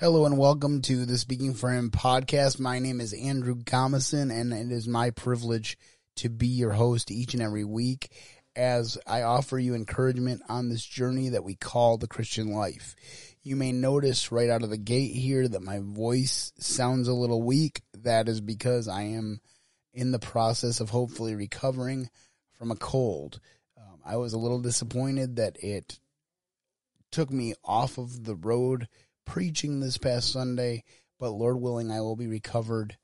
Hello and welcome to the Speaking for Him podcast. My name is Andrew Gomison and it is my privilege to be your host each and every week as I offer you encouragement on this journey that we call the Christian life. You may notice right out of the gate here that my voice sounds a little weak. That is because I am in the process of hopefully recovering from a cold. Um, I was a little disappointed that it took me off of the road preaching this past Sunday, but Lord willing, I will be recovered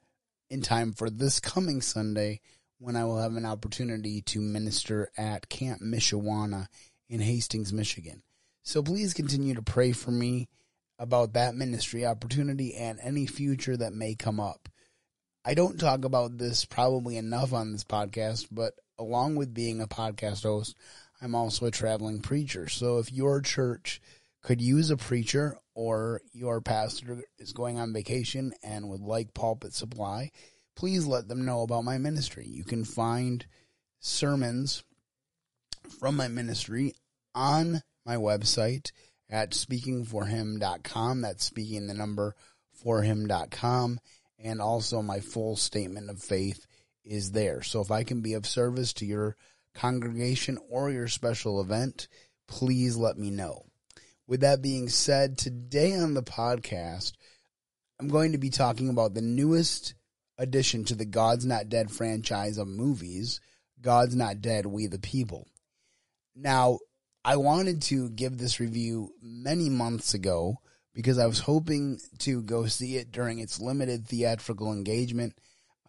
in time for this coming Sunday when I will have an opportunity to minister at Camp Michawana in Hastings, Michigan. So please continue to pray for me about that ministry opportunity and any future that may come up. I don't talk about this probably enough on this podcast, but along with being a podcast host, I'm also a traveling preacher. So if your church could use a preacher or your pastor is going on vacation and would like pulpit supply, please let them know about my ministry. You can find sermons from my ministry on my website at speakingforhim.com. That's speaking the number for him.com. And also my full statement of faith is there. So if I can be of service to your congregation or your special event, please let me know. With that being said, today on the podcast, I'm going to be talking about the newest addition to the God's Not Dead franchise of movies, God's Not Dead, We the People. Now, I wanted to give this review many months ago because I was hoping to go see it during its limited theatrical engagement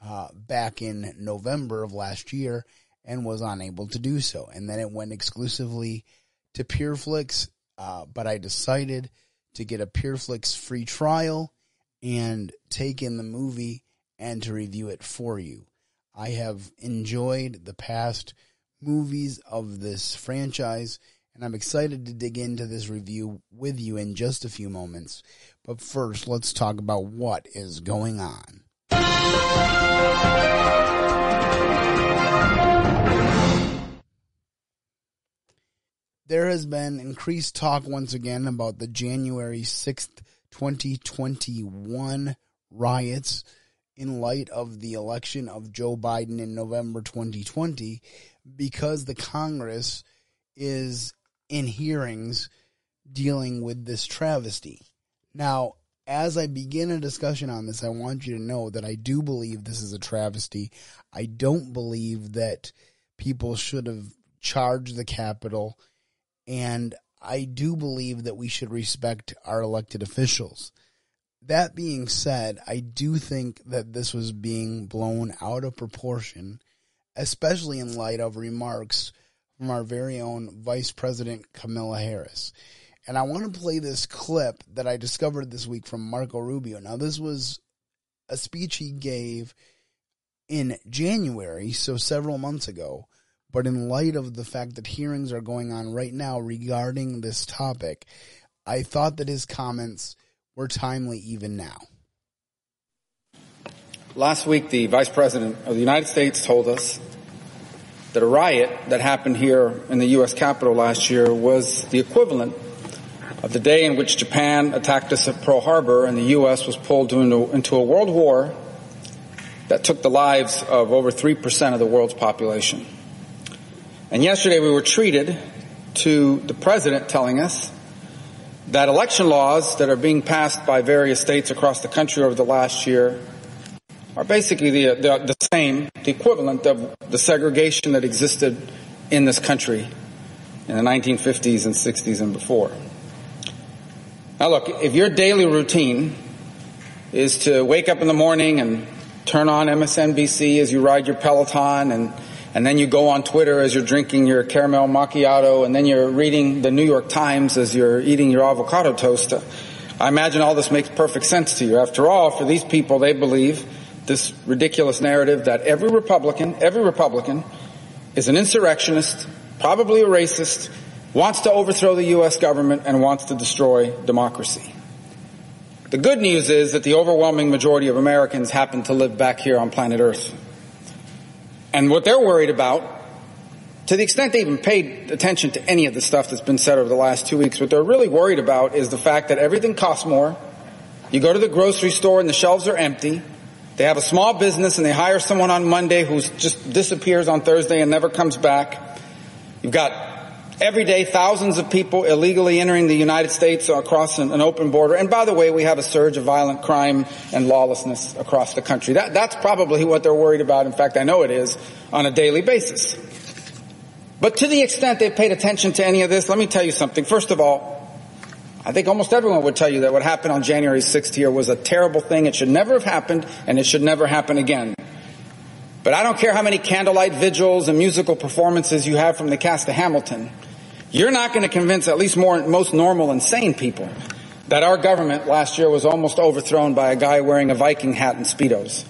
uh, back in November of last year and was unable to do so. And then it went exclusively to PureFlix uh, but I decided to get a PureFlix free trial and take in the movie and to review it for you. I have enjoyed the past movies of this franchise, and I'm excited to dig into this review with you in just a few moments. But first, let's talk about what is going on. There has been increased talk once again about the January 6th, 2021 riots in light of the election of Joe Biden in November 2020 because the Congress is in hearings dealing with this travesty. Now, as I begin a discussion on this, I want you to know that I do believe this is a travesty. I don't believe that people should have charged the Capitol and I do believe that we should respect our elected officials. That being said, I do think that this was being blown out of proportion, especially in light of remarks from our very own Vice President Kamala Harris. And I want to play this clip that I discovered this week from Marco Rubio. Now, this was a speech he gave in January, so several months ago, but in light of the fact that hearings are going on right now regarding this topic, I thought that his comments were timely even now. Last week, the Vice President of the United States told us that a riot that happened here in the U.S. Capitol last year was the equivalent of the day in which Japan attacked us at Pearl Harbor and the U.S. was pulled into, into a world war that took the lives of over 3% of the world's population. And yesterday we were treated to the president telling us that election laws that are being passed by various states across the country over the last year are basically the, the, the same, the equivalent of the segregation that existed in this country in the 1950s and 60s and before. Now look, if your daily routine is to wake up in the morning and turn on MSNBC as you ride your Peloton and and then you go on Twitter as you're drinking your caramel macchiato, and then you're reading the New York Times as you're eating your avocado toast. I imagine all this makes perfect sense to you. After all, for these people, they believe this ridiculous narrative that every Republican, every Republican is an insurrectionist, probably a racist, wants to overthrow the U.S. government, and wants to destroy democracy. The good news is that the overwhelming majority of Americans happen to live back here on planet Earth. And what they're worried about, to the extent they even paid attention to any of the stuff that's been said over the last two weeks, what they're really worried about is the fact that everything costs more, You go to the grocery store and the shelves are empty. They have a small business and they hire someone on Monday who just disappears on Thursday and never comes back. You've got every day thousands of people illegally entering the United States across an, an, open border. And by the way, we have a surge of violent crime and lawlessness across the country. That, that's probably what they're worried about. In fact, I know it is on a daily basis. But to the extent they've paid attention to any of this, let me tell you something. First of all, I think almost everyone would tell you that what happened on January 6th here was a terrible thing. It should never have happened and it should never happen again. But I don't care how many candlelight vigils and musical performances you have from the cast of Hamilton. You're not going to convince at least more, most normal and sane people that our government last year was almost overthrown by a guy wearing a Viking hat and Speedos.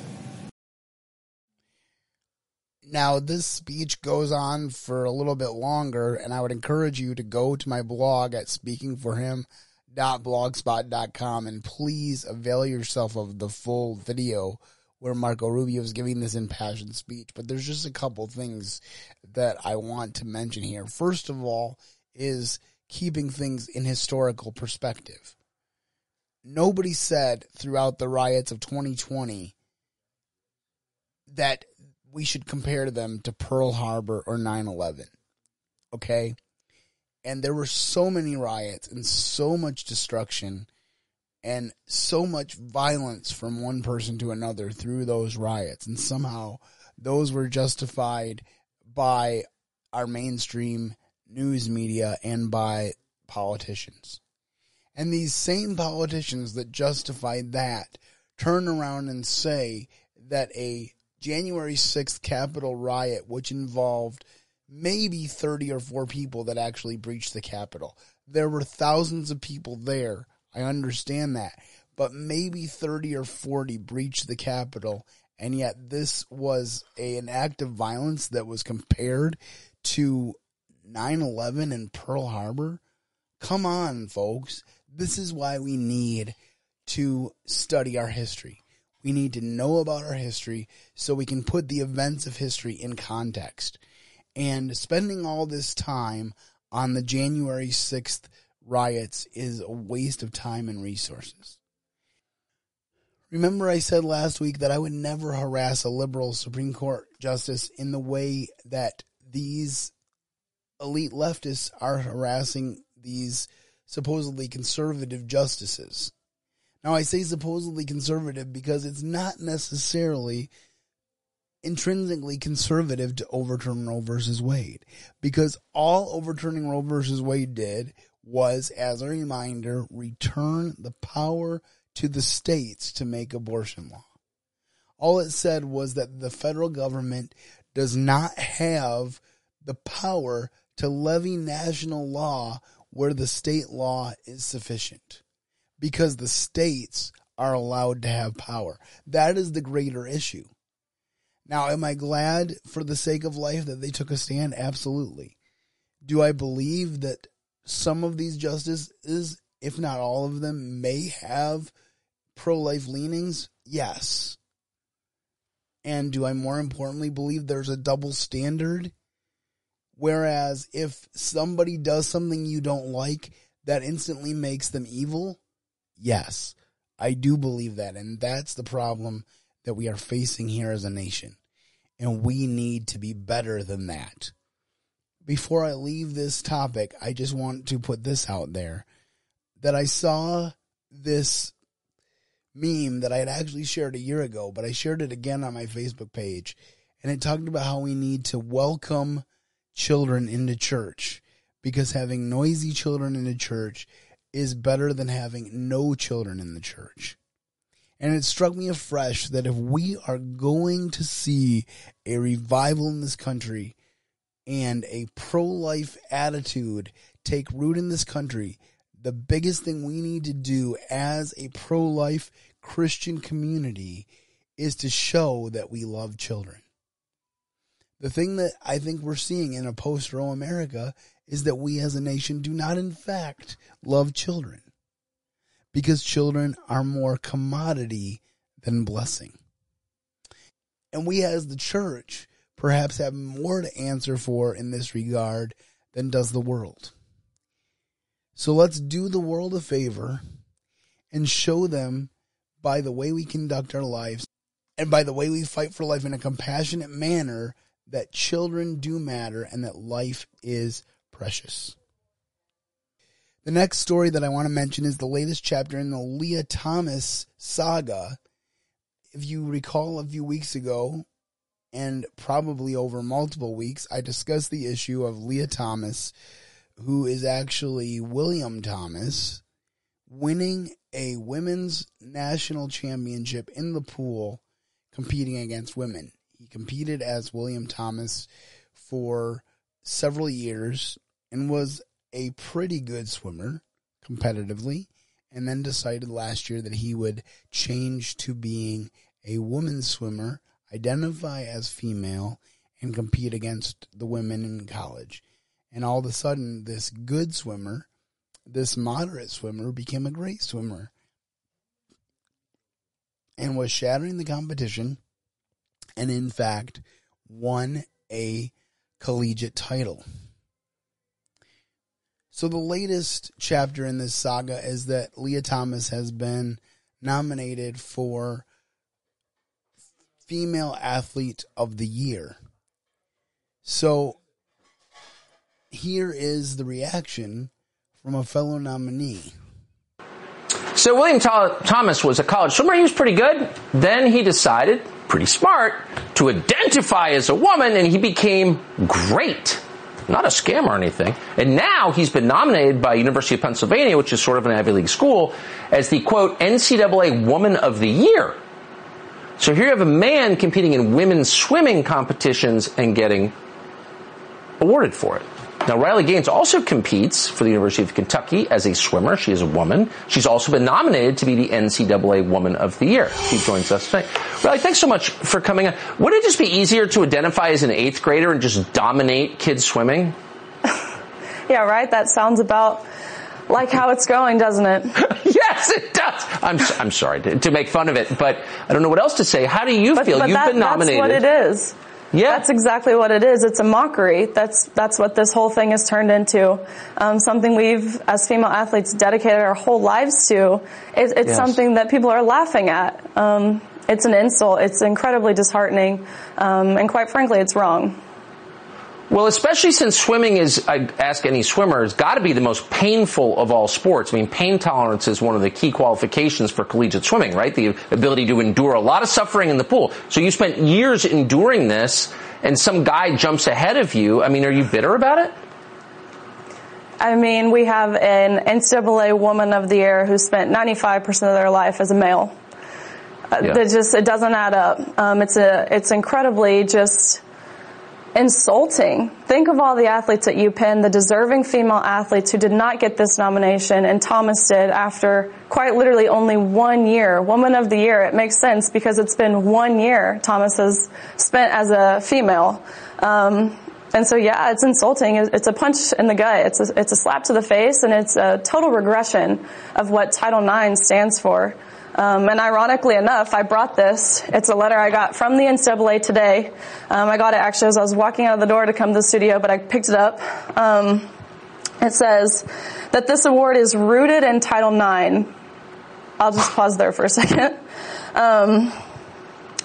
Now, this speech goes on for a little bit longer, and I would encourage you to go to my blog at speakingforhim.blogspot.com and please avail yourself of the full video where Marco Rubio is giving this impassioned speech. But there's just a couple things that I want to mention here. First of all, is keeping things in historical perspective. Nobody said throughout the riots of 2020 that we should compare them to Pearl Harbor or 9 11. Okay? And there were so many riots and so much destruction and so much violence from one person to another through those riots. And somehow those were justified by our mainstream news media and by politicians. And these same politicians that justified that turn around and say that a January 6th Capitol riot, which involved maybe 30 or 4 people that actually breached the Capitol. There were thousands of people there. I understand that. But maybe 30 or 40 breached the Capitol. And yet this was a, an act of violence that was compared to 9 11 and Pearl Harbor? Come on, folks. This is why we need to study our history. We need to know about our history so we can put the events of history in context. And spending all this time on the January 6th riots is a waste of time and resources. Remember, I said last week that I would never harass a liberal Supreme Court justice in the way that these elite leftists are harassing these supposedly conservative justices. Now, I say supposedly conservative because it's not necessarily intrinsically conservative to overturn Roe versus Wade. Because all overturning Roe versus Wade did was, as a reminder, return the power to the states to make abortion law. All it said was that the federal government does not have the power to levy national law where the state law is sufficient because the states are allowed to have power. That is the greater issue. Now, am I glad for the sake of life that they took a stand? Absolutely. Do I believe that some of these justices, if not all of them, may have pro life leanings? Yes. And do I more importantly believe there's a double standard Whereas if somebody does something you don't like, that instantly makes them evil. Yes, I do believe that. And that's the problem that we are facing here as a nation. And we need to be better than that. Before I leave this topic, I just want to put this out there that I saw this meme that I had actually shared a year ago, but I shared it again on my Facebook page. And it talked about how we need to welcome children into church because having noisy children in a church is better than having no children in the church. And it struck me afresh that if we are going to see a revival in this country and a pro life attitude take root in this country, the biggest thing we need to do as a pro life Christian community is to show that we love children. The thing that I think we're seeing in a post Roe America is that we as a nation do not, in fact, love children because children are more commodity than blessing. And we as the church perhaps have more to answer for in this regard than does the world. So let's do the world a favor and show them by the way we conduct our lives and by the way we fight for life in a compassionate manner that children do matter and that life is precious. The next story that I want to mention is the latest chapter in the Lia Thomas saga. If you recall a few weeks ago, and probably over multiple weeks, I discussed the issue of Lia Thomas, who is actually William Thomas, winning a women's national championship in the pool competing against women. He competed as William Thomas for several years and was a pretty good swimmer competitively, and then decided last year that he would change to being a woman swimmer, identify as female, and compete against the women in college. And all of a sudden, this good swimmer, this moderate swimmer, became a great swimmer and was shattering the competition and, in fact, won a collegiate title. So the latest chapter in this saga is that Lia Thomas has been nominated for Female Athlete of the Year. So here is the reaction from a fellow nominee. So William Thomas was a college swimmer. He was pretty good. Then he decided, pretty smart, to identify as a woman and he became great not a scam or anything. And now he's been nominated by University of Pennsylvania, which is sort of an Ivy League school, as the quote NCAA Woman of the Year. So here you have a man competing in women's swimming competitions and getting awarded for it. Now, Riley Gaines also competes for the University of Kentucky as a swimmer. She is a woman. She's also been nominated to be the NCAA Woman of the Year. She joins us today. Riley, thanks so much for coming on. Would it just be easier to identify as an eighth grader and just dominate kids swimming? yeah, right. That sounds about like how it's going, doesn't it? yes, it does. I'm, I'm sorry to, to, make fun of it, but I don't know what else to say. How do you but, feel? But You've that, been nominated. That's what it is. Yeah. That's exactly what it is. It's a mockery. That's, that's what this whole thing has turned into. Um, something we've, as female athletes, dedicated our whole lives to. It, it's yes. something that people are laughing at. Um, it's an insult. It's incredibly disheartening. Um, and quite frankly, it's wrong. Well, especially since swimming is, I ask any swimmer, has got to be the most painful of all sports. I mean, pain tolerance is one of the key qualifications for collegiate swimming, right? The ability to endure a lot of suffering in the pool. So you spent years enduring this and some guy jumps ahead of you. I mean, are you bitter about it? I mean, we have an NCAA Woman of the Year who spent 95% of their life as a male. Uh, yeah. That just, it doesn't add up. Um, it's a, it's incredibly just, insulting. Think of all the athletes at UPenn, the deserving female athletes who did not get this nomination, and Thomas did after quite literally only one year. Woman of the Year. It makes sense because it's been one year Thomas has spent as a female. Um, and so, yeah, it's insulting. It's a punch in the gut. It's a, it's a slap to the face, and it's a total regression of what Title IX stands for. Um, and ironically enough, I brought this. It's a letter I got from the NCAA today. Um, I got it actually as I was walking out of the door to come to the studio, but I picked it up. Um, it says that this award is rooted in Title IX. I'll just pause there for a second. Um,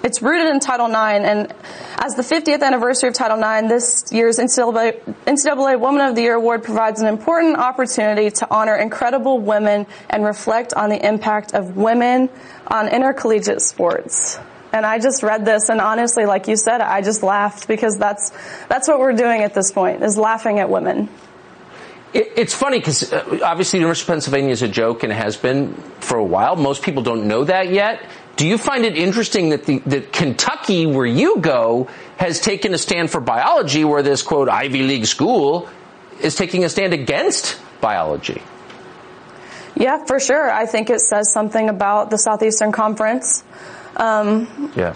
it's rooted in Title IX, and as the 50th anniversary of Title IX, this year's NCAA, NCAA Woman of the Year award provides an important opportunity to honor incredible women and reflect on the impact of women on intercollegiate sports. And I just read this, and honestly, like you said, I just laughed because that's that's what we're doing at this point is laughing at women. It's funny because uh, obviously the University of Pennsylvania is a joke and has been for a while. Most people don't know that yet. Do you find it interesting that the that Kentucky, where you go, has taken a stand for biology, where this quote Ivy League school is taking a stand against biology? Yeah, for sure. I think it says something about the Southeastern Conference. Um, yeah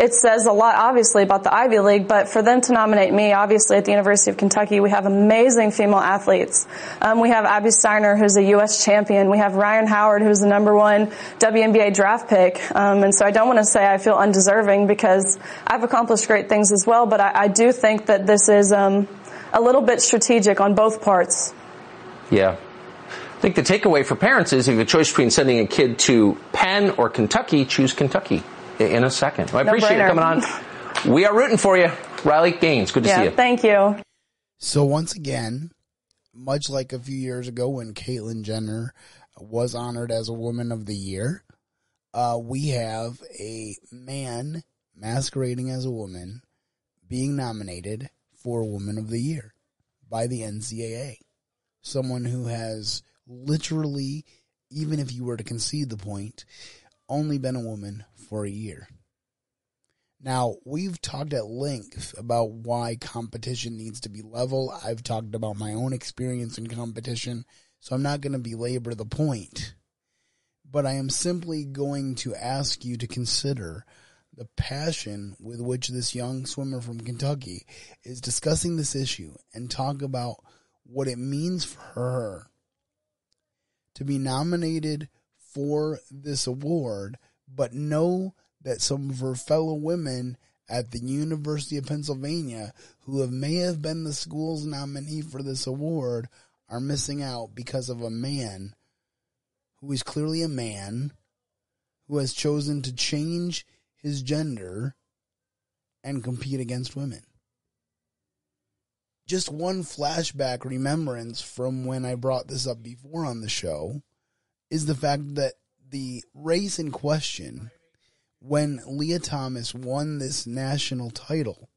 it says a lot, obviously, about the Ivy League, but for them to nominate me, obviously, at the University of Kentucky, we have amazing female athletes. Um, we have Abby Steiner, who's a U.S. champion. We have Rhyne Howard, who's the number one WNBA draft pick. Um, and so I don't want to say I feel undeserving because I've accomplished great things as well, but I, I do think that this is um, a little bit strategic on both parts. Yeah. I think the takeaway for parents is if you have a choice between sending a kid to Penn or Kentucky, choose Kentucky in a second. I No appreciate you coming on. We are rooting for you. Riley Gaines, good to see you. thank you. So once again, much like a few years ago when Caitlyn Jenner was honored as a Woman of the Year, uh, we have a man masquerading as a woman being nominated for Woman of the Year by the NCAA. Someone who has literally, even if you were to concede the point, only been a woman for a year. Now, we've talked at length about why competition needs to be level. I've talked about my own experience in competition, so I'm not going to belabor the point. But I am simply going to ask you to consider the passion with which this young swimmer from Kentucky is discussing this issue and talk about what it means for her to be nominated for this award, but know that some of her fellow women at the University of Pennsylvania who have may have been the school's nominee for this award are missing out because of a man who is clearly a man who has chosen to change his gender and compete against women. Just one flashback remembrance from when I brought this up before on the show is the fact that the race in question when Lia Thomas won this national title,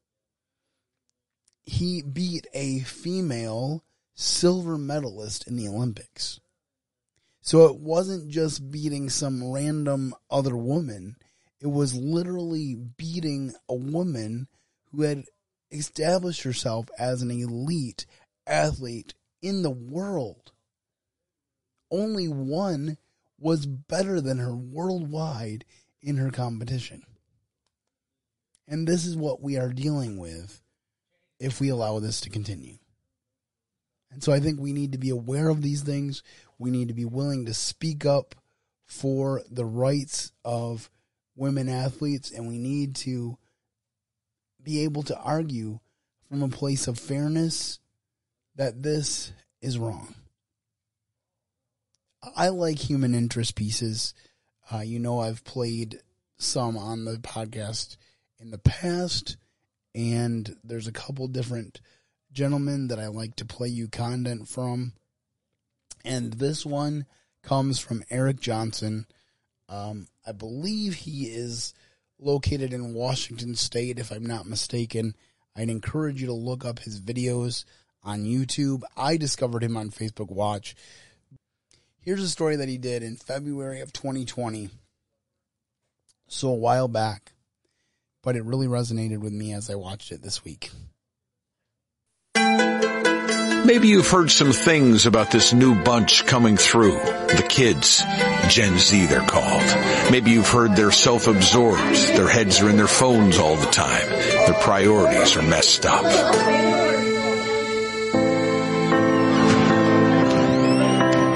he beat a female silver medalist in the Olympics. So it wasn't just beating some random other woman, it was literally beating a woman who had established herself as an elite athlete in the world. Only one was better than her worldwide in her competition. And this is what we are dealing with if we allow this to continue. And so I think we need to be aware of these things. We need to be willing to speak up for the rights of women athletes, and we need to be able to argue from a place of fairness that this is wrong. I like human interest pieces. Uh, you know, I've played some on the podcast in the past, and there's a couple different gentlemen that I like to play you content from. And this one comes from Eric Johnson. Um, I believe he is located in Washington State, if I'm not mistaken. I'd encourage you to look up his videos on YouTube. I discovered him on Facebook Watch. Here's a story that he did in February of 2020. So a while back, but it really resonated with me as I watched it this week. Maybe you've heard some things about this new bunch coming through. The kids. Gen Z they're called. Maybe you've heard they're self-absorbed. Their heads are in their phones all the time. Their priorities are messed up.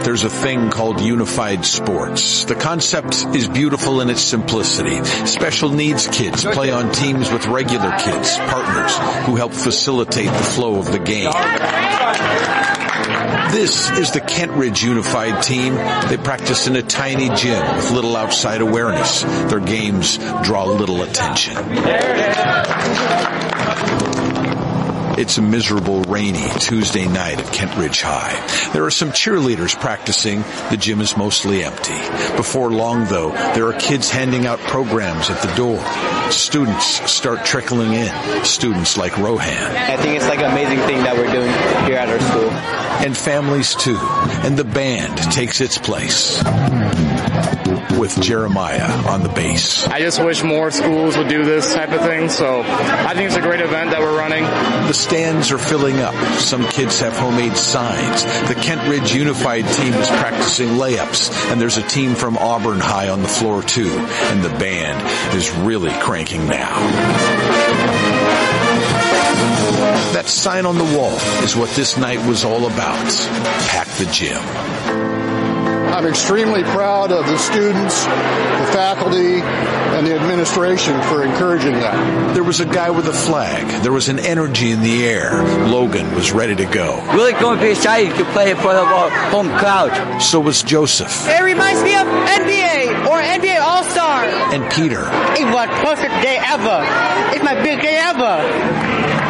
There's a thing called unified sports. The concept is beautiful in its simplicity. Special needs kids play on teams with regular kids, partners who help facilitate the flow of the game. This is the Kentridge Unified Team. They practice in a tiny gym with little outside awareness. Their games draw little attention. It's a miserable, rainy Tuesday night at Kentridge High. There are some cheerleaders practicing. The gym is mostly empty. Before long, though, there are kids handing out programs at the door. Students start trickling in. Students like Rohan. I think it's like an amazing thing that we're doing here at our school. And families too. And the band takes its place. With Jeremiah on the bass. I just wish more schools would do this type of thing. So I think it's a great event that we're running. The stands are filling up. Some kids have homemade signs. The Kentridge Unified team is practicing layups, and there's a team from Auburn High on the floor too. And the band is really cranking now. That sign on the wall is what this night was all about. Pack the gym. I'm extremely proud of the students, the faculty, and the administration for encouraging that. There was a guy with a flag. There was an energy in the air. Logan was ready to go. Really going to be excited to play for the home crowd. So was Joseph. It reminds me of NBA or NBA All-Star. And Peter. It was perfect day ever. It's my big day ever.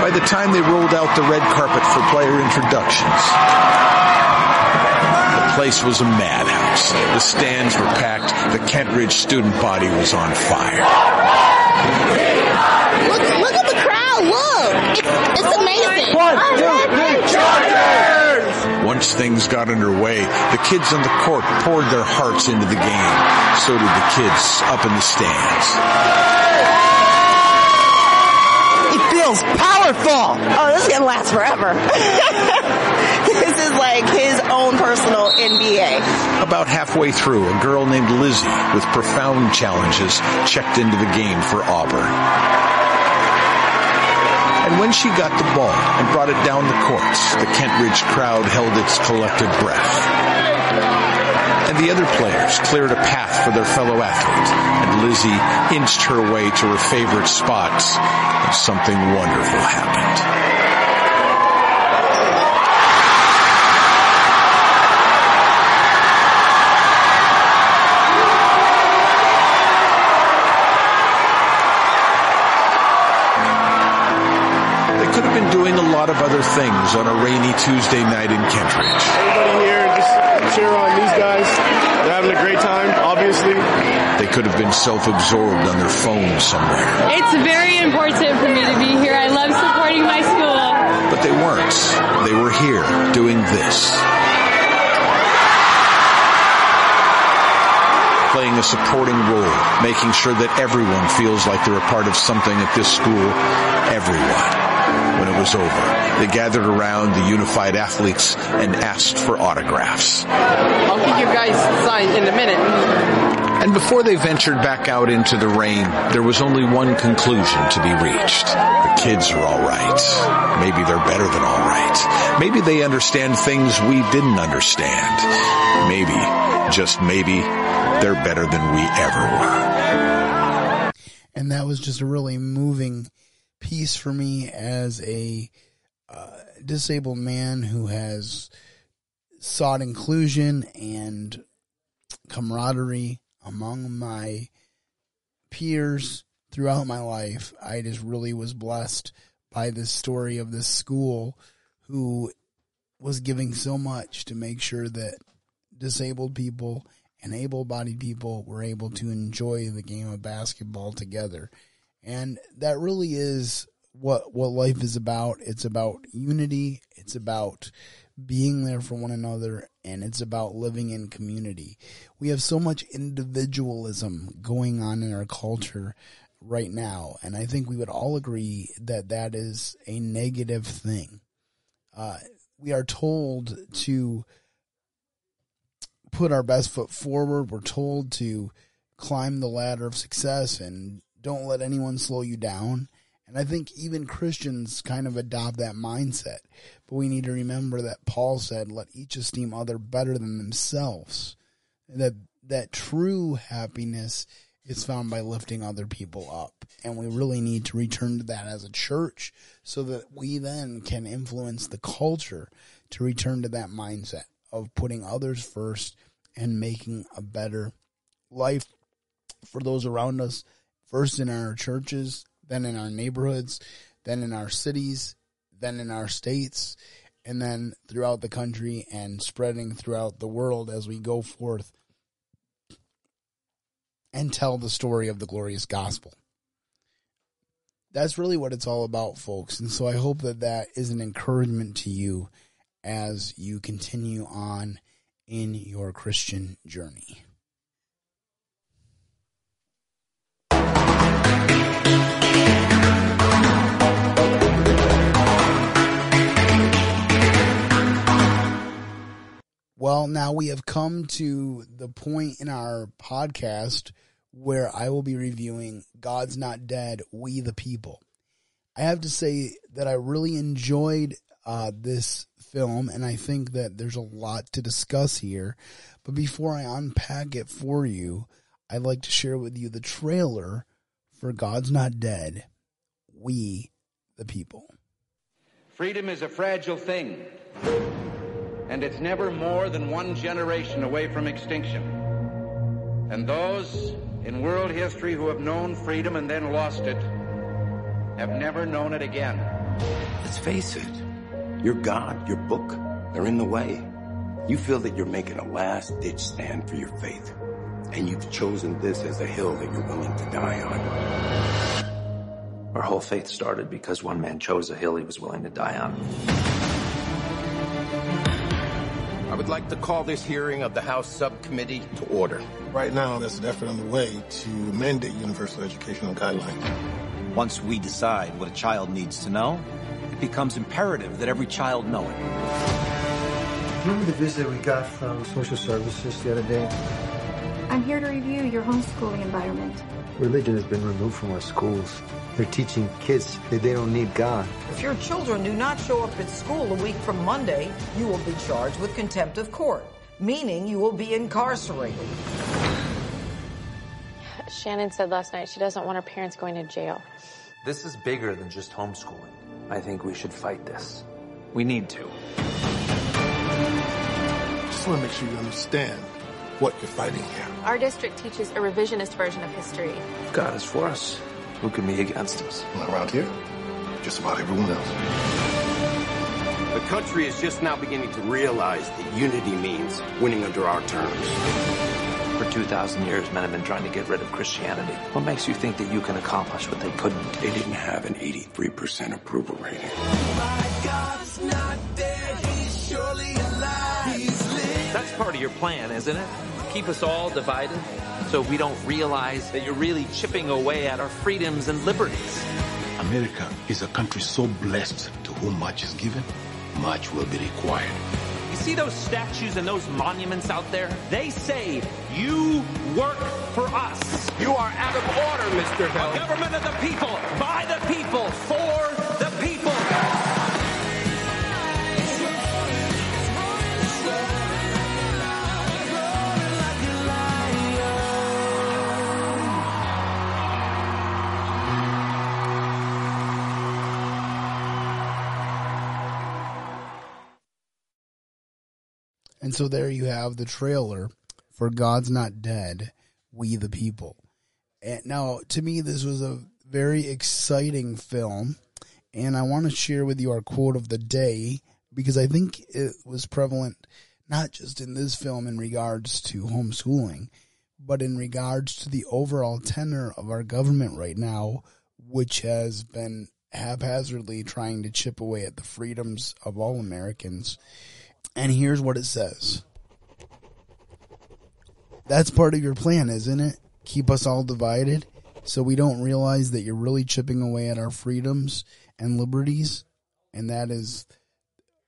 By the time they rolled out the red carpet for player introductions, the place was a madhouse. The stands were packed. The Kentridge student body was on fire. Look, look at the crowd. Look. It's, it's amazing. One, two, three, Chargers! Once things got underway, the kids on the court poured their hearts into the game. So did the kids up in the stands. It feels powerful. Oh, this is going to last forever. this is like his own personal NBA. About halfway through, a girl named Lizzie with profound challenges checked into the game for Auburn. And when she got the ball and brought it down the courts, the Kentridge crowd held its collective breath. And the other players cleared a path for their fellow athlete, and Lizzie inched her way to her favorite spots, and something wonderful happened. Could have been doing a lot of other things on a rainy Tuesday night in Kentridge. Everybody here, just cheer on these guys. They're having a great time, obviously. They could have been self-absorbed on their phones somewhere, It's very important for me to be here. I love supporting my school. but they weren't. They were here doing this. Playing a supporting role, making sure that everyone feels like they're a part of something at this school. Everyone. When it was over, they gathered around the unified athletes and asked for autographs. I'll give you guys signs in a minute. And before they ventured back out into the rain, there was only one conclusion to be reached. The kids are alright. Maybe they're better than alright. Maybe they understand things we didn't understand. Maybe, just maybe, they're better than we ever were. and that was just a really moving piece for me as a uh, disabled man who has sought inclusion and camaraderie among my peers throughout my life. I just really was blessed by this story of this school who was giving so much to make sure that disabled people and able-bodied people were able to enjoy the game of basketball together. And that really is what what life is about. It's about unity, it's about being there for one another, and it's about living in community. We have so much individualism going on in our culture right now, and I think we would all agree that that is a negative thing. Uh, we are told to put our best foot forward. We're told to climb the ladder of success and don't let anyone slow you down. And I think even Christians kind of adopt that mindset. But we need to remember that Paul said, let each esteem other better than themselves. That that true happiness is found by lifting other people up. And we really need to return to that as a church so that we then can influence the culture to return to that mindset of putting others first and making a better life for those around us, first in our churches, then in our neighborhoods, then in our cities, then in our states, and then throughout the country and spreading throughout the world as we go forth and tell the story of the glorious gospel. That's really what it's all about, folks. And so I hope that that is an encouragement to you as you continue on in your Christian journey. Well, now we have come to the point in our podcast where I will be reviewing God's Not Dead, We the People. I have to say that I really enjoyed uh, this film, and I think that there's a lot to discuss here. But before I unpack it for you, I'd like to share with you the trailer for God's Not Dead. We, the people. Freedom is a fragile thing, and it's never more than one generation away from extinction. And those in world history who have known freedom and then lost it have never known it again. Let's face it, your God, your book, they're in the way. You feel that you're making a last ditch stand for your faith, and you've chosen this as a hill that you're willing to die on. Our whole faith started because one man chose a hill he was willing to die on. I would like to call this hearing of the House Subcommittee to order. Right now, there's an effort underway to mandate universal educational guidelines. Once we decide what a child needs to know, it becomes imperative that every child know it. Remember the visit we got from social services the other day? I'm here to review your homeschooling environment. Religion has been removed from our schools. They're teaching kids that they don't need God. If your children do not show up at school a week from Monday, you will be charged with contempt of court, meaning you will be incarcerated. Shannon said last night she doesn't want her parents going to jail. This is bigger than just homeschooling. I think we should fight this. We need to. Just want to make sure you understand what you're fighting here. Our district teaches a revisionist version of history. God is for us. Who can be against us? Well, around here, just about everyone else. The country is just now beginning to realize that unity means winning under our terms. For 2,000 years, men have been trying to get rid of Christianity. What makes you think that you can accomplish what they couldn't? They didn't have an 83% approval rating. That's part of your plan, isn't it? Keep us all divided so we don't realize that you're really chipping away at our freedoms and liberties. America is a country so blessed to whom much is given, much will be required. You see those statues and those monuments out there? They say, you work for us. You are out of order, Mr. Hill. A government of the people, by the people, for so there you have the trailer for God's Not Dead, We the People. And now, to me, this was a very exciting film. And I want to share with you our quote of the day because I think it was prevalent not just in this film in regards to homeschooling, but in regards to the overall tenor of our government right now, which has been haphazardly trying to chip away at the freedoms of all Americans. And here's what it says. That's part of your plan, isn't it? Keep us all divided so we don't realize that you're really chipping away at our freedoms and liberties. And that is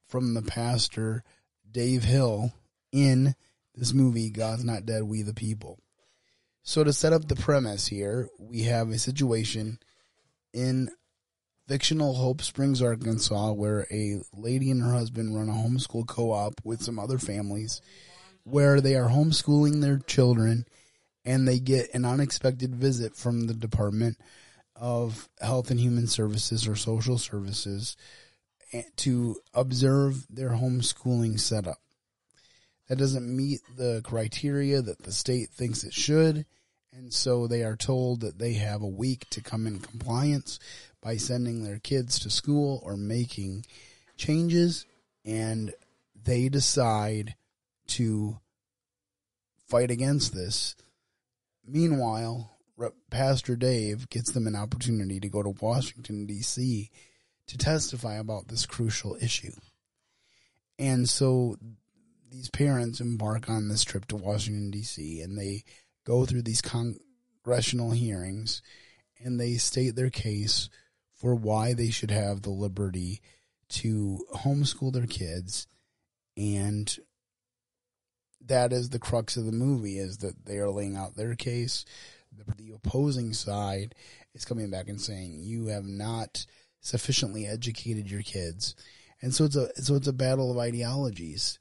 from the pastor Dave Hill in this movie, God's Not Dead, We the People. So to set up the premise here, we have a situation in fictional Hope Springs, Arkansas, where a lady and her husband run a homeschool co-op with some other families where they are homeschooling their children and they get an unexpected visit from the Department of Health and Human Services or Social Services to observe their homeschooling setup. That doesn't meet the criteria that the state thinks it should. And so they are told that they have a week to come in compliance by sending their kids to school or making changes. And they decide to fight against this. Meanwhile, Pastor Dave gets them an opportunity to go to Washington, D.C. to testify about this crucial issue. And so these parents embark on this trip to Washington, D.C., and they go through these congressional hearings and they state their case for why they should have the liberty to homeschool their kids and that is the crux of the movie is that they are laying out their case the, opposing side is coming back and saying you have not sufficiently educated your kids. And so it's a so it's a battle of ideologies.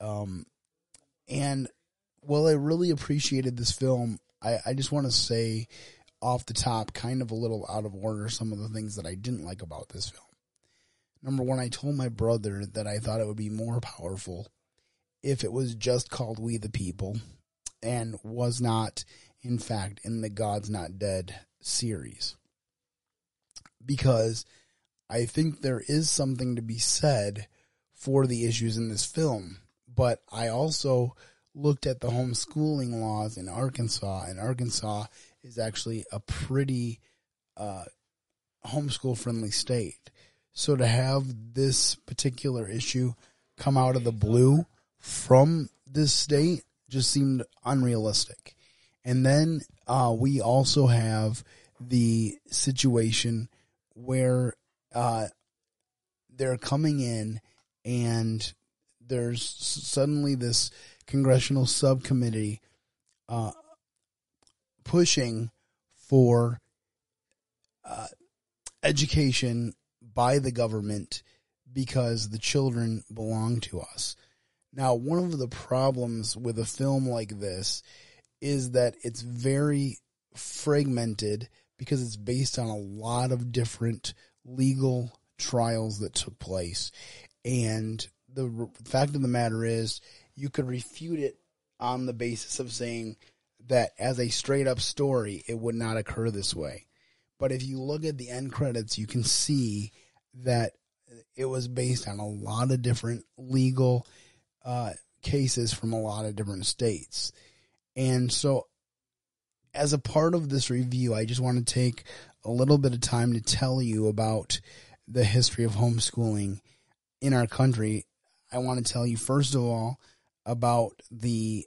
Um and while I really appreciated this film, I, I just want to say off the top, kind of a little out of order, some of the things that I didn't like about this film. Number one, I told my brother that I thought it would be more powerful if it was just called We the People and was not, in fact, in the God's Not Dead series. Because I think there is something to be said for the issues in this film. But I also looked at the homeschooling laws in Arkansas, and Arkansas is actually a pretty uh, homeschool friendly state. So to have this particular issue come out of the blue from this state just seemed unrealistic. And then uh, we also have the situation where uh, they're coming in and there's suddenly this congressional subcommittee uh, pushing for uh, education by the government because the children belong to us. Now, one of the problems with a film like this is that it's very fragmented because it's based on a lot of different legal trials that took place. And the fact of the matter is, you could refute it on the basis of saying that as a straight up story, it would not occur this way. But if you look at the end credits, you can see that it was based on a lot of different legal uh, cases from a lot of different states. And so, as a part of this review, I just want to take a little bit of time to tell you about the history of homeschooling in our country. I want to tell you, first of all, about the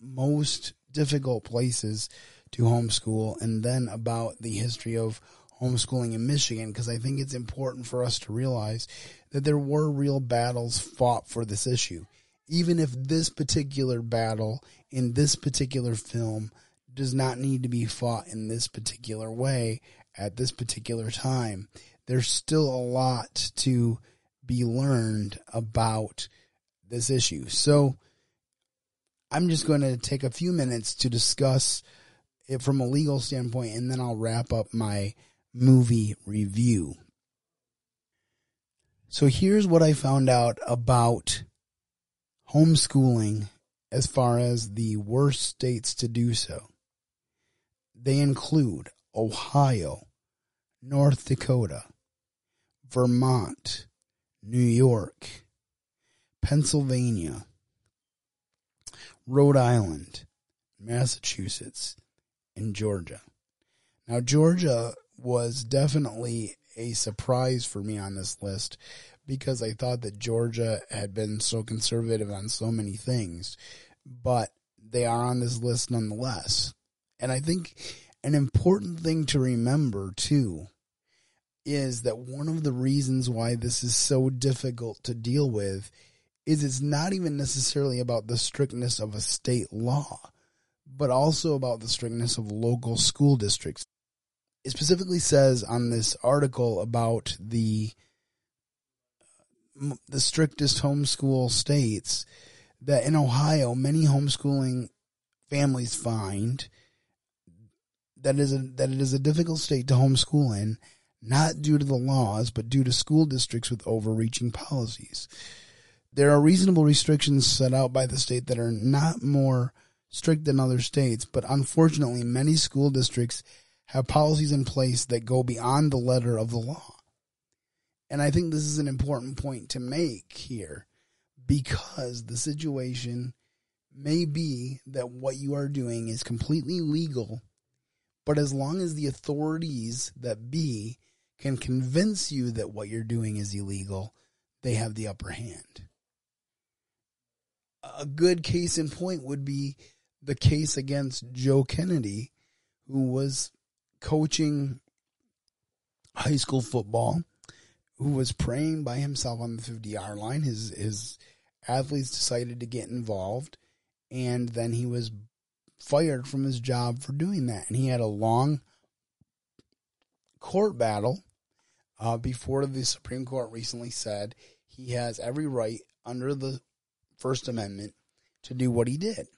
most difficult places to homeschool and then about the history of homeschooling in Michigan because I think it's important for us to realize that there were real battles fought for this issue. Even if this particular battle in this particular film does not need to be fought in this particular way at this particular time, there's still a lot to be learned about this issue. So, I'm just going to take a few minutes to discuss it from a legal standpoint, and then I'll wrap up my movie review. So here's what I found out about homeschooling as far as the worst states to do so. They include Ohio, North Dakota, Vermont, New York, Pennsylvania, Rhode Island, Massachusetts, and Georgia. Now, Georgia was definitely a surprise for me on this list because I thought that Georgia had been so conservative on so many things, but they are on this list nonetheless. And I think an important thing to remember too is that one of the reasons why this is so difficult to deal with is it's not even necessarily about the strictness of a state law, but also about the strictness of local school districts. It specifically says on this article about the the strictest homeschool states that in Ohio many homeschooling families find that is a, that it is a difficult state to homeschool in not due to the laws but due to school districts with overreaching policies there are reasonable restrictions set out by the state that are not more strict than other states, but unfortunately, many school districts have policies in place that go beyond the letter of the law. And I think this is an important point to make here because the situation may be that what you are doing is completely legal, but as long as the authorities that be can convince you that what you're doing is illegal, they have the upper hand a good case in point would be the case against Joe Kennedy, who was coaching high school football, who was praying by himself on the 50 yard line. His, his athletes decided to get involved, and then he was fired from his job for doing that. And he had a long court battle uh, before the Supreme Court recently said he has every right under the First Amendment to do what he did.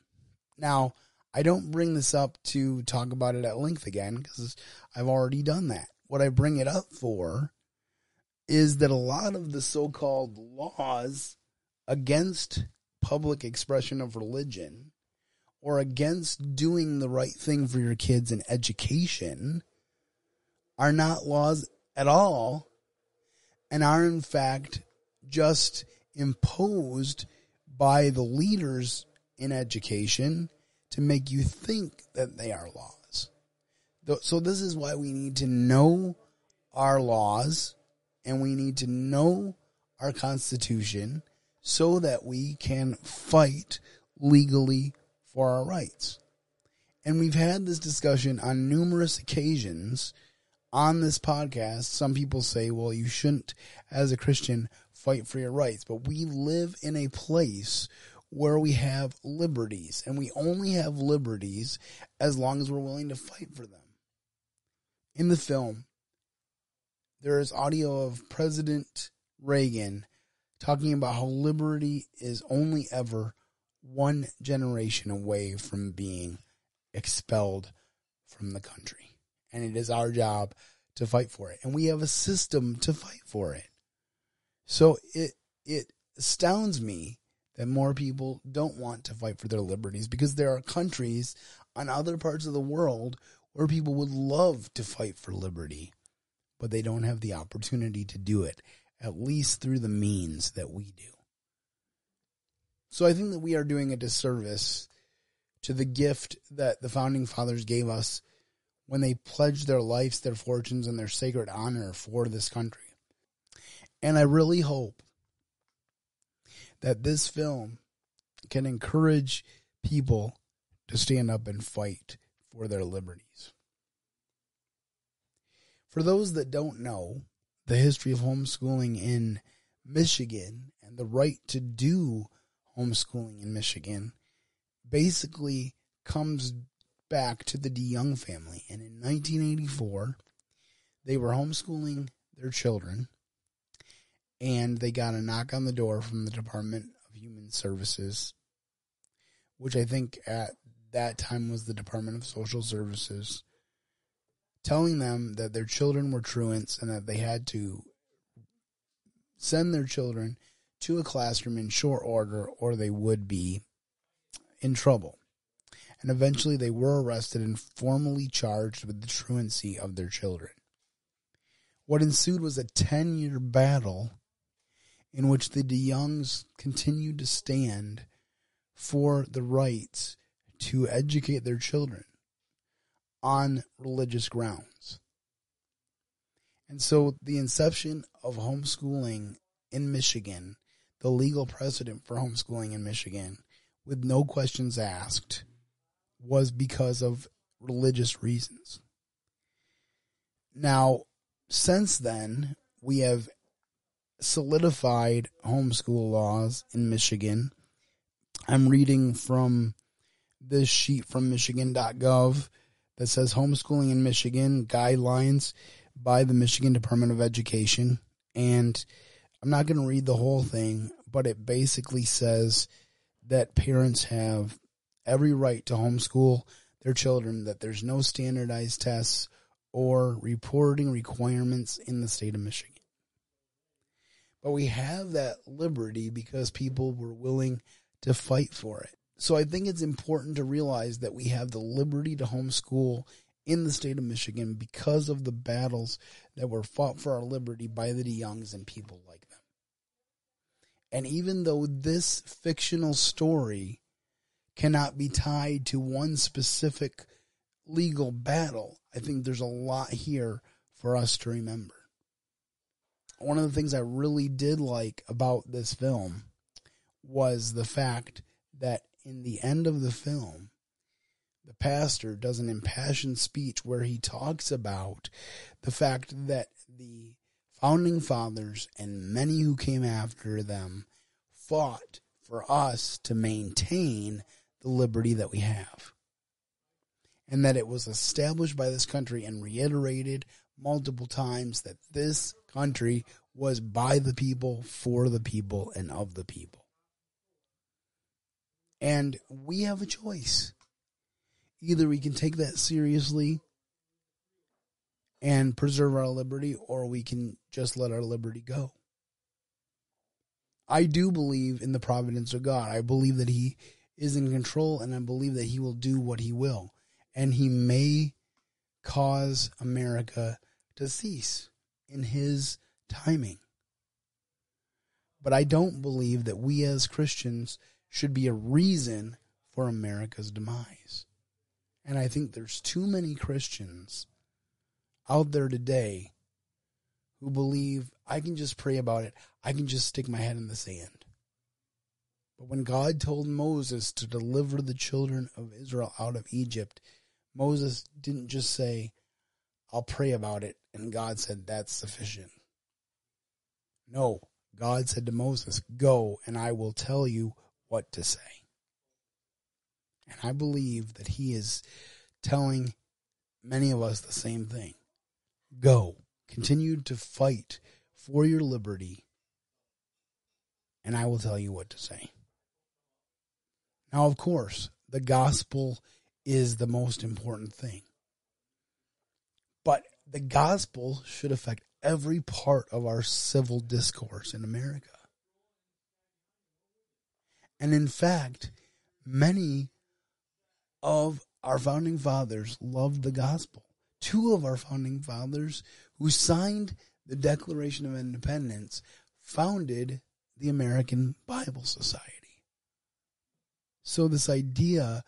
Now, I don't bring this up to talk about it at length again because I've already done that. What I bring it up for is that a lot of the so called laws against public expression of religion or against doing the right thing for your kids in education are not laws at all and are in fact just imposed by the leaders in education to make you think that they are laws. So this is why we need to know our laws and we need to know our constitution so that we can fight legally for our rights. And we've had this discussion on numerous occasions on this podcast. Some people say, well, you shouldn't, as a Christian, fight for your rights. But we live in a place where we have liberties, and we only have liberties as long as we're willing to fight for them. In the film, there is audio of President Reagan talking about how liberty is only ever one generation away from being expelled from the country. And it is our job to fight for it. And we have a system to fight for it. So it it astounds me that more people don't want to fight for their liberties because there are countries on other parts of the world where people would love to fight for liberty, but they don't have the opportunity to do it, at least through the means that we do. So I think that we are doing a disservice to the gift that the founding fathers gave us when they pledged their lives, their fortunes, and their sacred honor for this country. And I really hope that this film can encourage people to stand up and fight for their liberties. For those that don't know the history of homeschooling in Michigan and the right to do homeschooling in Michigan, basically comes back to the DeJonge family. And in 1984, they were homeschooling their children and they got a knock on the door from the Department of Human Services, which I think at that time was the Department of Social Services, telling them that their children were truants and that they had to send their children to a classroom in short order or they would be in trouble. And eventually they were arrested and formally charged with the truancy of their children. What ensued was a 10 year battle in which the DeJonges continued to stand for the rights to educate their children on religious grounds. And so the inception of homeschooling in Michigan, the legal precedent for homeschooling in Michigan, with no questions asked, was because of religious reasons. Now, since then, we have solidified homeschool laws in Michigan. I'm reading from this sheet from Michigan.gov that says homeschooling in Michigan guidelines by the Michigan Department of Education. And I'm not going to read the whole thing, but it basically says that parents have every right to homeschool their children, that there's no standardized tests or reporting requirements in the state of Michigan. But we have that liberty because people were willing to fight for it. So I think it's important to realize that we have the liberty to homeschool in the state of Michigan because of the battles that were fought for our liberty by the DeJonges and people like them. And even though this fictional story cannot be tied to one specific legal battle, I think there's a lot here for us to remember one of the things I really did like about this film was the fact that in the end of the film, the pastor does an impassioned speech where he talks about the fact that the founding fathers and many who came after them fought for us to maintain the liberty that we have. And that it was established by this country and reiterated multiple times that this country was by the people, for the people, and of the people. And we have a choice. Either we can take that seriously and preserve our liberty, or we can just let our liberty go. I do believe in the providence of God. I believe that He is in control, and I believe that He will do what He will. And He may cause America to cease in His timing. But I don't believe that we as Christians should be a reason for America's demise. And I think there's too many Christians out there today who believe I can just pray about it. I can just stick my head in the sand. But when God told Moses to deliver the children of Israel out of Egypt, Moses didn't just say, I'll pray about it. And God said, that's sufficient. No, God said to Moses, go and I will tell you what to say. And I believe that he is telling many of us the same thing. Go. Continue to fight for your liberty, and I will tell you what to say. Now, of course, the gospel is the most important thing. But the gospel should affect every part of our civil discourse in America. And in fact, many of our founding fathers loved the gospel. Two of our founding fathers who signed the Declaration of Independence founded the American Bible Society. So, this idea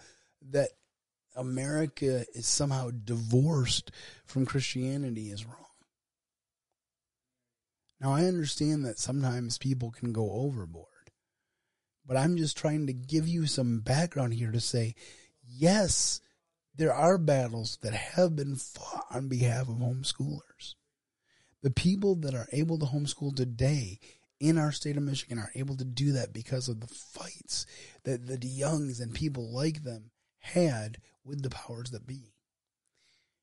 that America is somehow divorced from Christianity is wrong. Now, I understand that sometimes people can go overboard, but I'm just trying to give you some background here to say, yes, there are battles that have been fought on behalf of homeschoolers. The people that are able to homeschool today in our state of Michigan are able to do that because of the fights that the DeJonges and people like them had with the powers that be.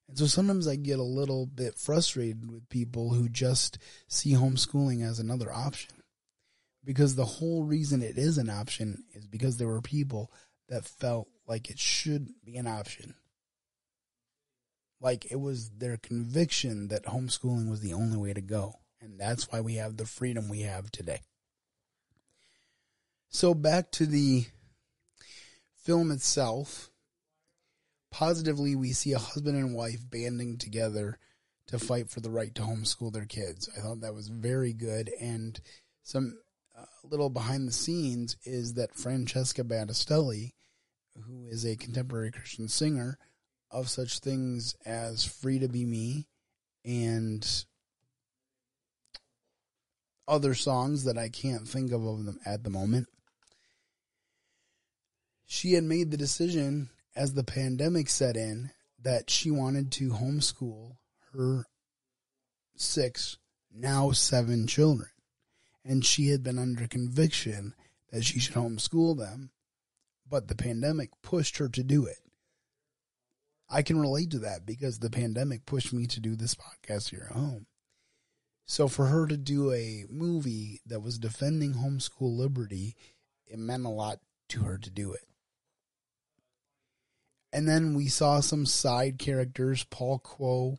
And so sometimes I get a little bit frustrated with people who just see homeschooling as another option. Because the whole reason it is an option is because there were people that felt like it should be an option. Like it was their conviction that homeschooling was the only way to go. And that's why we have the freedom we have today. So back to the film itself positively we see a husband and wife banding together to fight for the right to homeschool their kids. I thought that was very good. And some uh, little behind the scenes is that Francesca Battistelli, who is a contemporary Christian singer of such things as Free to Be Me and other songs that I can't think of of them at the moment. She had made the decision as the pandemic set in that she wanted to homeschool her six, now seven children. And she had been under conviction that she should homeschool them, but the pandemic pushed her to do it. I can relate to that because the pandemic pushed me to do this podcast here at home. So for her to do a movie that was defending homeschool liberty, it meant a lot to her to do it. And then we saw some side characters. Paul Kwo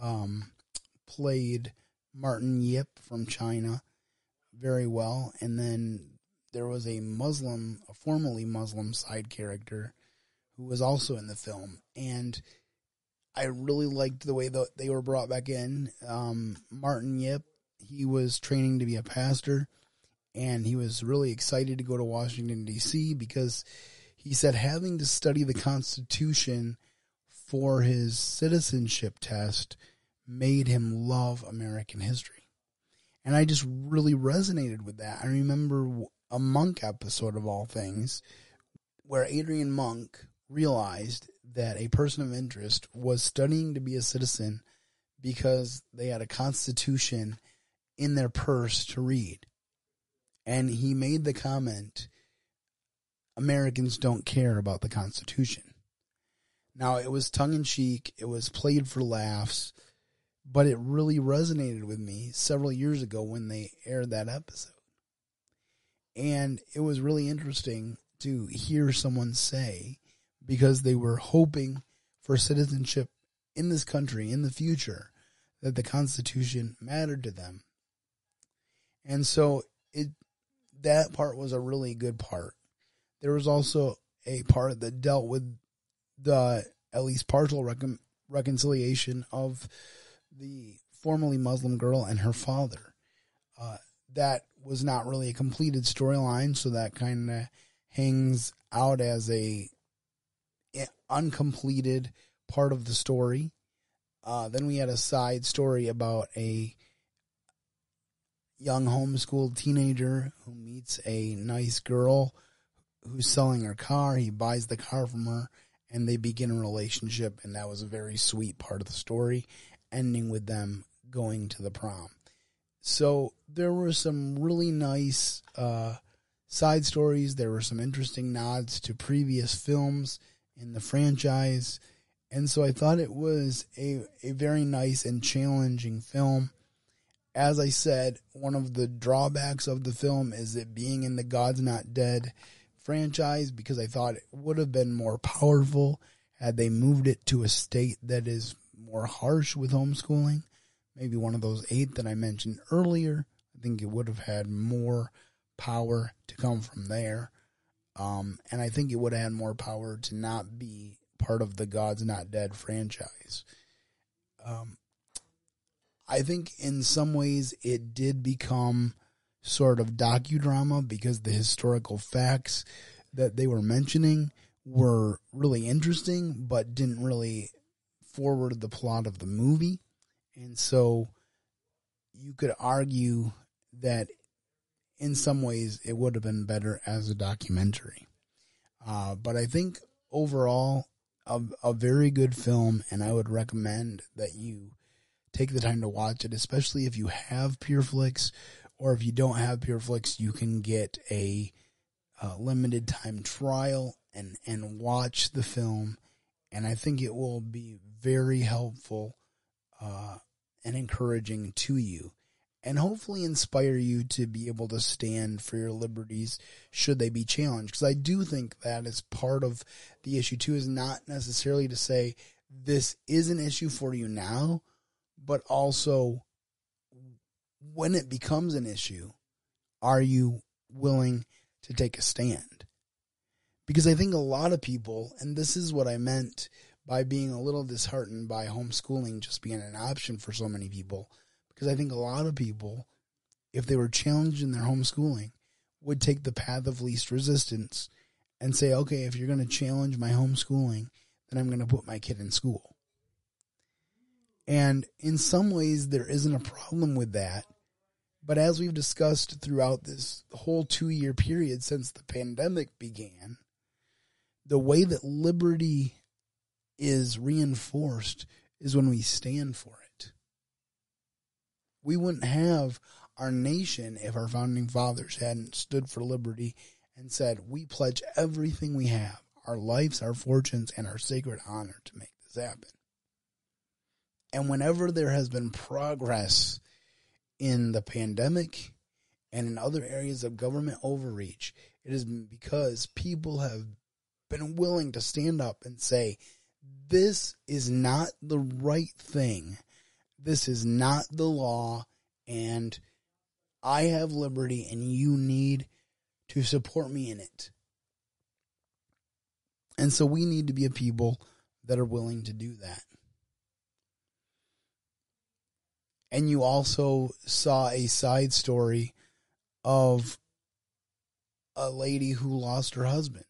um, played Martin Yip from China very well. And then there was a Muslim, a formerly Muslim side character who was also in the film. And I really liked the way that they were brought back in. Um, Martin Yip, he was training to be a pastor. And he was really excited to go to Washington, D.C. because he said having to study the Constitution for his citizenship test made him love American history. And I just really resonated with that. I remember a Monk episode of all things where Adrian Monk realized that a person of interest was studying to be a citizen because they had a constitution in their purse to read. And he made the comment Americans don't care about the Constitution. Now, it was tongue in cheek, it was played for laughs, but it really resonated with me several years ago when they aired that episode. And it was really interesting to hear someone say, because they were hoping for citizenship in this country in the future, that the Constitution mattered to them. And so it that part was a really good part. There was also a part that dealt with the at least partial recon, reconciliation of the formerly Muslim girl and her father. Uh, that was not really a completed storyline, so that kind of hangs out as a uncompleted part of the story. Uh, then we had a side story about a young homeschooled teenager who meets a nice girl who's selling her car. He buys the car from her and they begin a relationship. And that was a very sweet part of the story, ending with them going to the prom. So there were some really nice uh, side stories. There were some interesting nods to previous films in the franchise. And so I thought it was a, a very nice and challenging film. As I said, one of the drawbacks of the film is it being in the God's Not Dead franchise because I thought it would have been more powerful had they moved it to a state that is more harsh with homeschooling. Maybe one of those eight that I mentioned earlier. I think it would have had more power to come from there. Um, and I think it would have had more power to not be part of the God's Not Dead franchise. Um, I think in some ways it did become sort of docudrama because the historical facts that they were mentioning were really interesting, but didn't really forward the plot of the movie. And so you could argue that in some ways it would have been better as a documentary. Uh, but I think overall, a, a very good film, and I would recommend that you take the time to watch it, especially if you have PureFlix, or if you don't have PureFlix, you can get a, a limited time trial and and watch the film, and I think it will be very helpful uh, and encouraging to you and hopefully inspire you to be able to stand for your liberties should they be challenged. Because I do think that is part of the issue too, is not necessarily to say this is an issue for you now, but also when it becomes an issue, are you willing to take a stand? Because I think a lot of people, and this is what I meant by being a little disheartened by homeschooling just being an option for so many people because I think a lot of people, if they were challenged in their homeschooling, would take the path of least resistance and say, okay, if you're going to challenge my homeschooling, then I'm going to put my kid in school. And in some ways, there isn't a problem with that. But as we've discussed throughout this whole two year period since the pandemic began, the way that liberty is reinforced is when we stand for it we wouldn't have our nation if our founding fathers hadn't stood for liberty and said, we pledge everything we have, our lives, our fortunes, and our sacred honor to make this happen. And whenever there has been progress in the pandemic and in other areas of government overreach, It is because people have been willing to stand up and say, this is not the right thing this is not the law and I have liberty and you need to support me in it. And so we need to be a people that are willing to do that. And you also saw a side story of a lady who lost her husband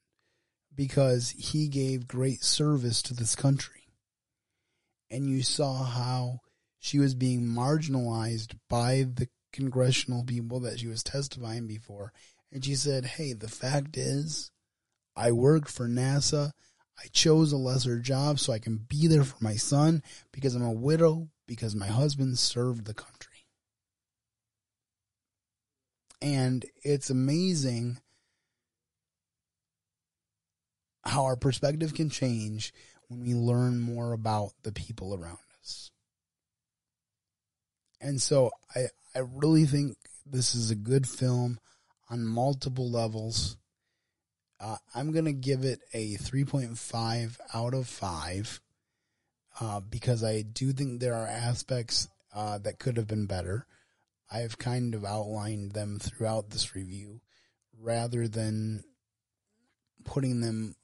because he gave great service to this country. And you saw how she was being marginalized by the congressional people that she was testifying before. And she said, Hey, the fact is, I worked for NASA. I chose a lesser job so I can be there for my son because I'm a widow, because my husband served the country. And it's amazing how our perspective can change when we learn more about the people around us. And so I, I really think this is a good film on multiple levels. Uh, I'm going to give it a 3.5 out of 5 uh, because I do think there are aspects uh, that could have been better. I've kind of outlined them throughout this review rather than putting them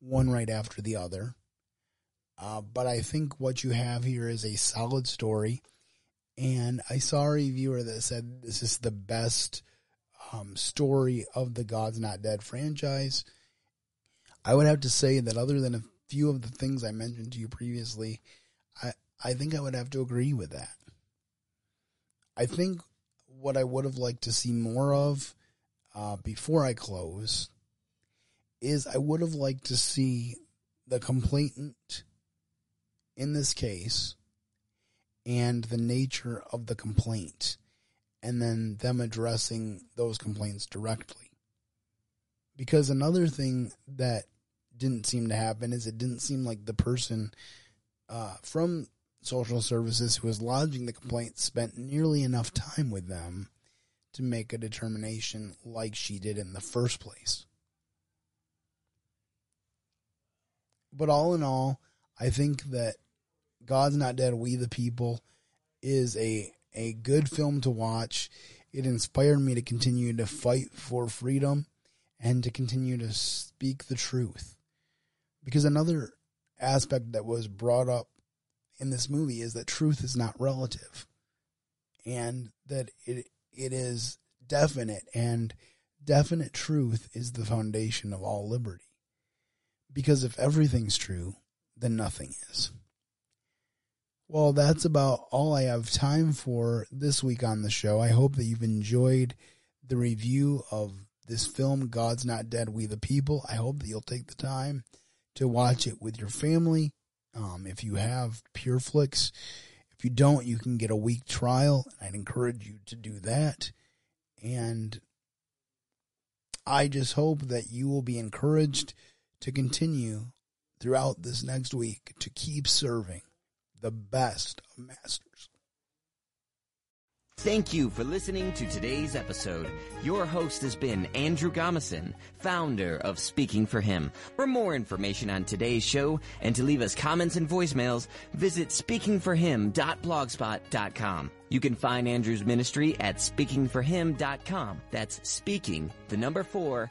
one right after the other. Uh, but I think what you have here is a solid story. And I saw a reviewer that said this is the best um, story of the God's Not Dead franchise. I would have to say that other than few of the things I mentioned to you previously, I, I think I would have to agree with that. I think what I would have liked to see more of uh, before I close is I would have liked to see the complainant in this case and the nature of the complaint and then them addressing those complaints directly. Because another thing that didn't seem to happen is it didn't seem like the person uh, from social services who was lodging the complaint spent nearly enough time with them to make a determination like she did in the first place. But all in all, I think that God's Not Dead, We the People is a a good film to watch. It inspired me to continue to fight for freedom and to continue to speak the truth. Because another aspect that was brought up in this movie is that truth is not relative and that it it is definite and definite truth is the foundation of all liberty. Because if everything's true, then nothing is. Well, that's about all I have time for this week on the show. I hope that you've enjoyed the review of this film, God's Not Dead, We the People. I hope that you'll take the time to watch it with your family. Um, if you have PureFlix, if you don't, you can get a week trial. I'd encourage you to do that. And I just hope that you will be encouraged to continue throughout this next week to keep serving the best of masters. Thank you for listening to today's episode. Your host has been Andrew Gomison, founder of Speaking for Him. For more information on today's show and to leave us comments and voicemails, visit speakingforhim.blogspot.com. You can find Andrew's ministry at speakingforhim.com. That's speaking, the number four,